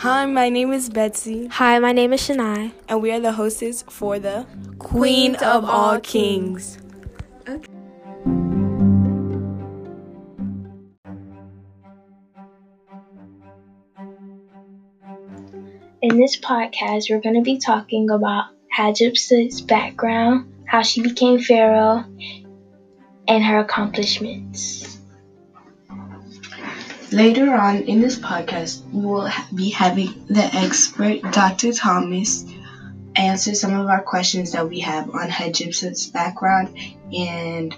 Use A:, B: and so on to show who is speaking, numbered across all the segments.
A: Hi, my name is Betsy.
B: Hi, my name is Shania.
A: And we are the hostess for the Queen, Queen of, of, All Kings. Kings. Okay.
C: In this podcast, we're going to be talking about Hatshepsut's background, how she became pharaoh, and her accomplishments.
A: Later on in this podcast, we will be having the expert Dr. Thomas answer some of our questions that we have on Hatshepsut's background and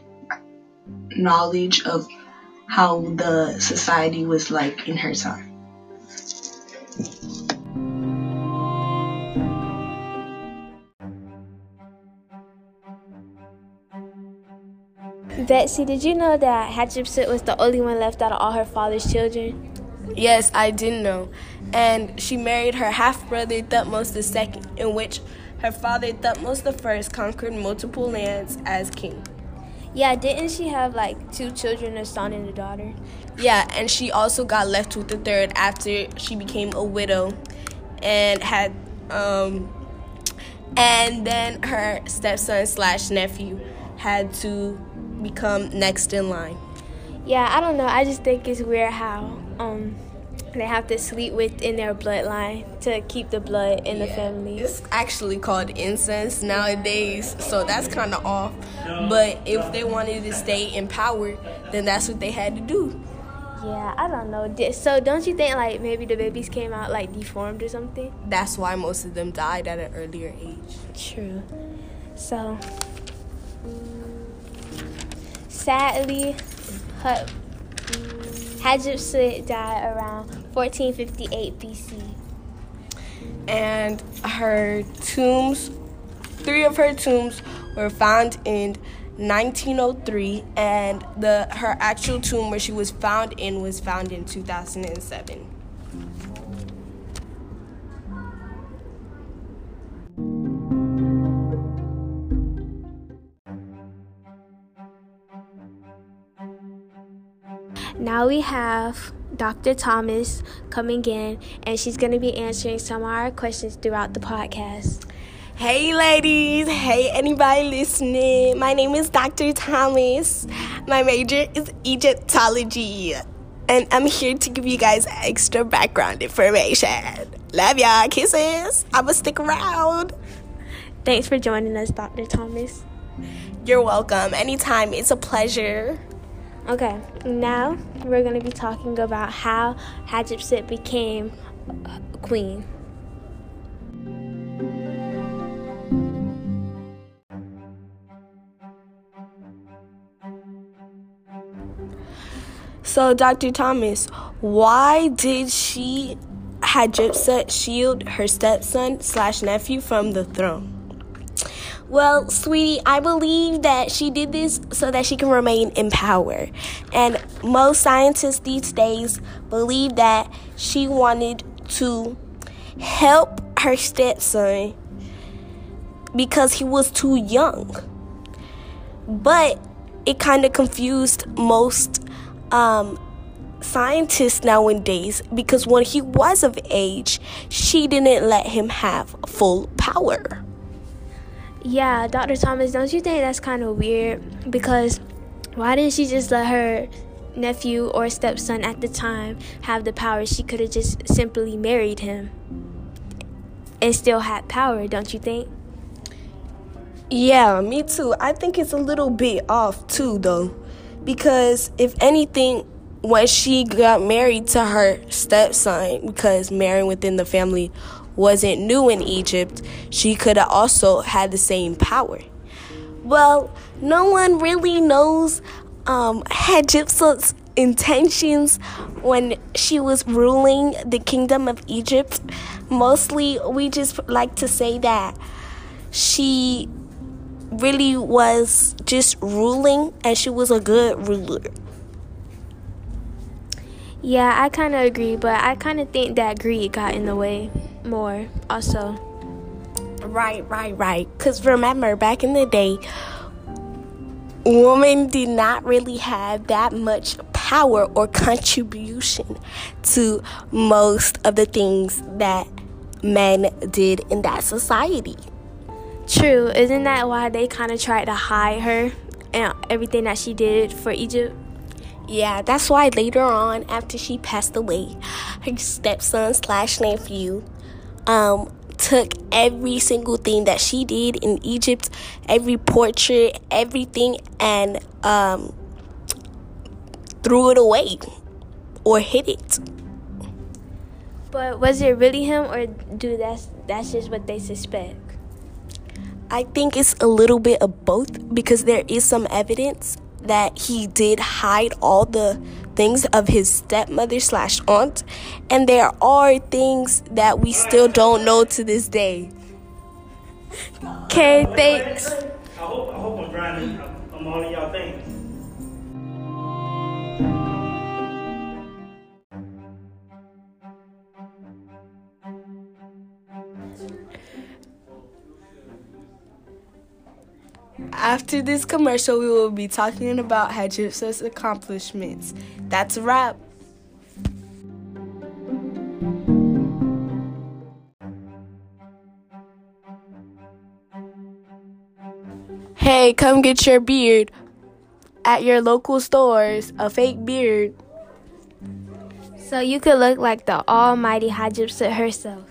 A: knowledge of how the society was like in her time.
B: Betsy, did you know that Hatshepsut was the only one left out of all her father's children?
D: Yes, I did know. And she married her half brother Thutmose II, in which her father Thutmose I conquered multiple lands as king.
B: Yeah, didn't she have like two children, a son and a daughter?
D: Yeah, and she also got left with the third after she became a widow and had um and then her stepson slash nephew had to become next in line.
B: Yeah, I don't know. I just think it's weird how um they have to sleep within their bloodline to keep the blood in yeah, the family.
D: It's actually called incense nowadays, so that's kind of off. But if they wanted to stay in power, then that's what they had to do.
B: Yeah, I don't know. So don't you think like maybe the babies came out like deformed or something?
D: That's why most of them died at an earlier age.
B: True. So sadly, Hatshepsut died around 1458 BC.
D: And her tombs, three of her tombs were found in 1903 and the her actual tomb where she was found in was found in 2007.
B: Now we have Dr. Thomas coming in, and she's going to be answering some of our questions throughout the podcast.
D: Hey, ladies. Hey, anybody listening. My name is Dr. Thomas. My major is Egyptology, and I'm here to give you guys extra background information. Love y'all. Kisses. I'm going to stick around.
B: Thanks for joining us, Dr. Thomas.
D: You're welcome. Anytime. It's a pleasure.
B: Okay, now we're going to be talking about how Hatshepsut became a queen.
D: So, Dr. Thomas, why did she Hatshepsut shield her stepson slash nephew from the throne? Well, sweetie, I believe that she did this so that she can remain in power. And most scientists these days believe that she wanted to help her stepson because he was too young. But it kind of confused most um, scientists nowadays because when he was of age, she didn't let him have full power.
B: Yeah, Dr. Thomas, don't you think that's kind of weird? Because why didn't she just let her nephew or stepson at the time have the power? She could have just simply married him and still had power, don't you think?
D: Yeah, me too. I think it's a little bit off too, though. Because if anything, when she got married to her stepson, because marrying within the family wasn't new in Egypt, she could have also had the same power. Well, no one really knows um, Hatshepsut's intentions when she was ruling the kingdom of Egypt. Mostly, we just like to say that she really was just ruling and she was a good ruler.
B: Yeah, I kind of agree, but I kind of think that greed got in the way more also.
D: Right, right, right. Because remember, back in the day, women did not really have that much power or contribution to most of the things that men did in that society.
B: True. Isn't that why they kind of tried to hide her and everything that she did for Egypt?
D: Yeah, that's why later on, after she passed away, her stepson slash nephew um, took every single thing that she did in Egypt, every portrait, everything, and um, threw it away or hid it.
B: But was it really him, or do that's that's just what they suspect?
D: I think it's a little bit of both because there is some evidence that he did hide all the things of his stepmother slash aunt, and there are things that we still don't know to this day.
B: Okay, thanks.
E: I hope, I hope I'm driving I'm all of y'all things.
D: After this commercial, we will be talking about Hatshepsut's accomplishments. That's a wrap. Hey, come get your beard at your local stores, a fake beard.
B: So you could look like the almighty Hatshepsut herself.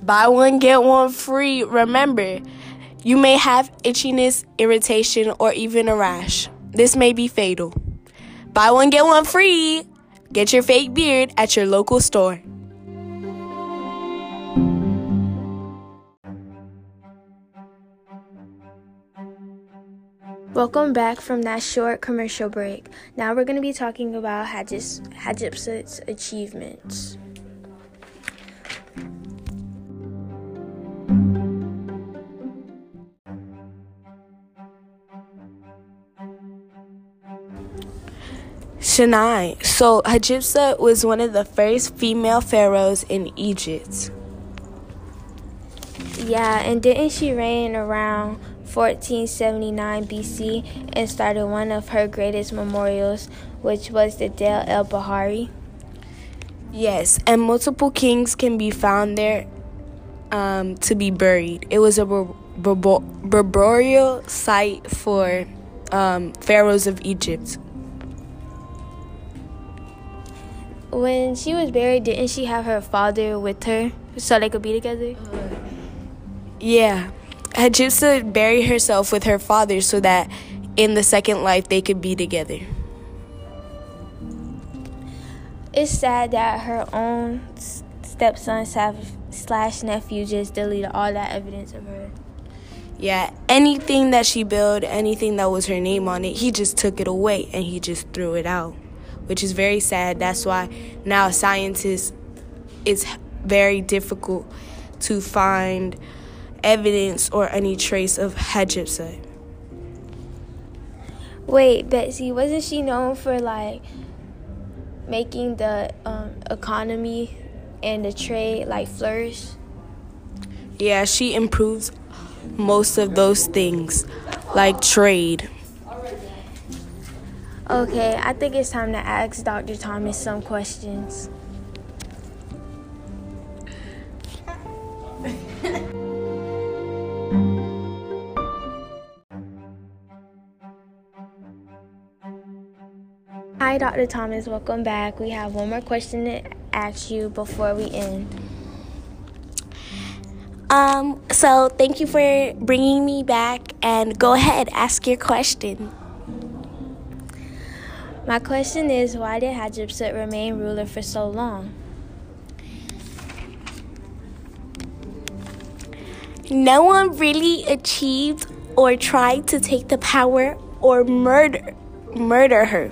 D: Buy one, get one free. Remember, you may have itchiness, irritation, or even a rash. This may be fatal. Buy one, get one free. Get your fake beard at your local store.
B: Welcome back from that short commercial break. Now we're going to be talking about Hatshepsut's achievements.
D: Shania. So Hatshepsut was one of the first female pharaohs in Egypt.
B: Yeah, and didn't she reign around 1479 BC and started one of her greatest memorials, which was the Deir el Bahari?
D: Yes, and multiple kings can be found there um, to be buried. It was a burial site for um, pharaohs of Egypt.
B: When she was buried, didn't she have her father with her so they could be together?
D: Yeah. Hatshepsut buried herself with her father so that in the second life they could be together.
B: It's sad that her own stepson slash nephew just deleted all that evidence of her.
D: Yeah, anything that she built, anything that was her name on it, he just took it away and he just threw it out, which is very sad. That's why now scientists, it's very difficult to find evidence or any trace of Hatshepsut.
B: Wait, Betsy, wasn't she known for like making the um, economy and the trade like flourish?
D: Yeah, she improves most of those things, like trade.
B: Okay, I think it's time to ask Dr. Thomas some questions. Hi, Dr. Thomas. Welcome back. We have one more question to ask you before we end.
D: Um, so thank you for bringing me back and go ahead, ask your question.
B: My question is why did Hatshepsut remain ruler for so long?
D: No one really achieved or tried to take the power or murder murder her.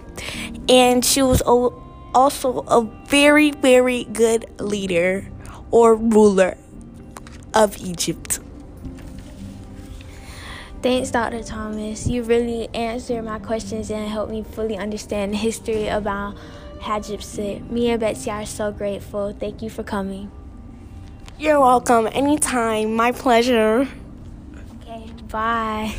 D: And she was also a very very good leader or ruler of Egypt.
B: Thanks, Dr. Thomas. You really answered my questions and helped me fully understand the history about Hajipsit. Me and Betsy are so grateful. Thank you for coming.
D: You're welcome. Anytime. My pleasure.
B: Okay, bye.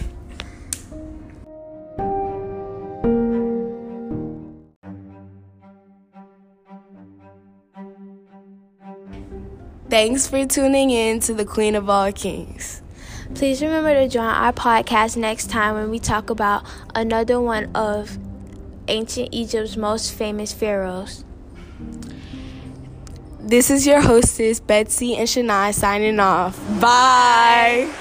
D: Thanks for tuning in to the Queen of All Kings.
B: Please remember to join our podcast next time when we talk about another one of ancient Egypt's most famous pharaohs.
D: This is your hostess, Betsy and Shania, signing off. Bye.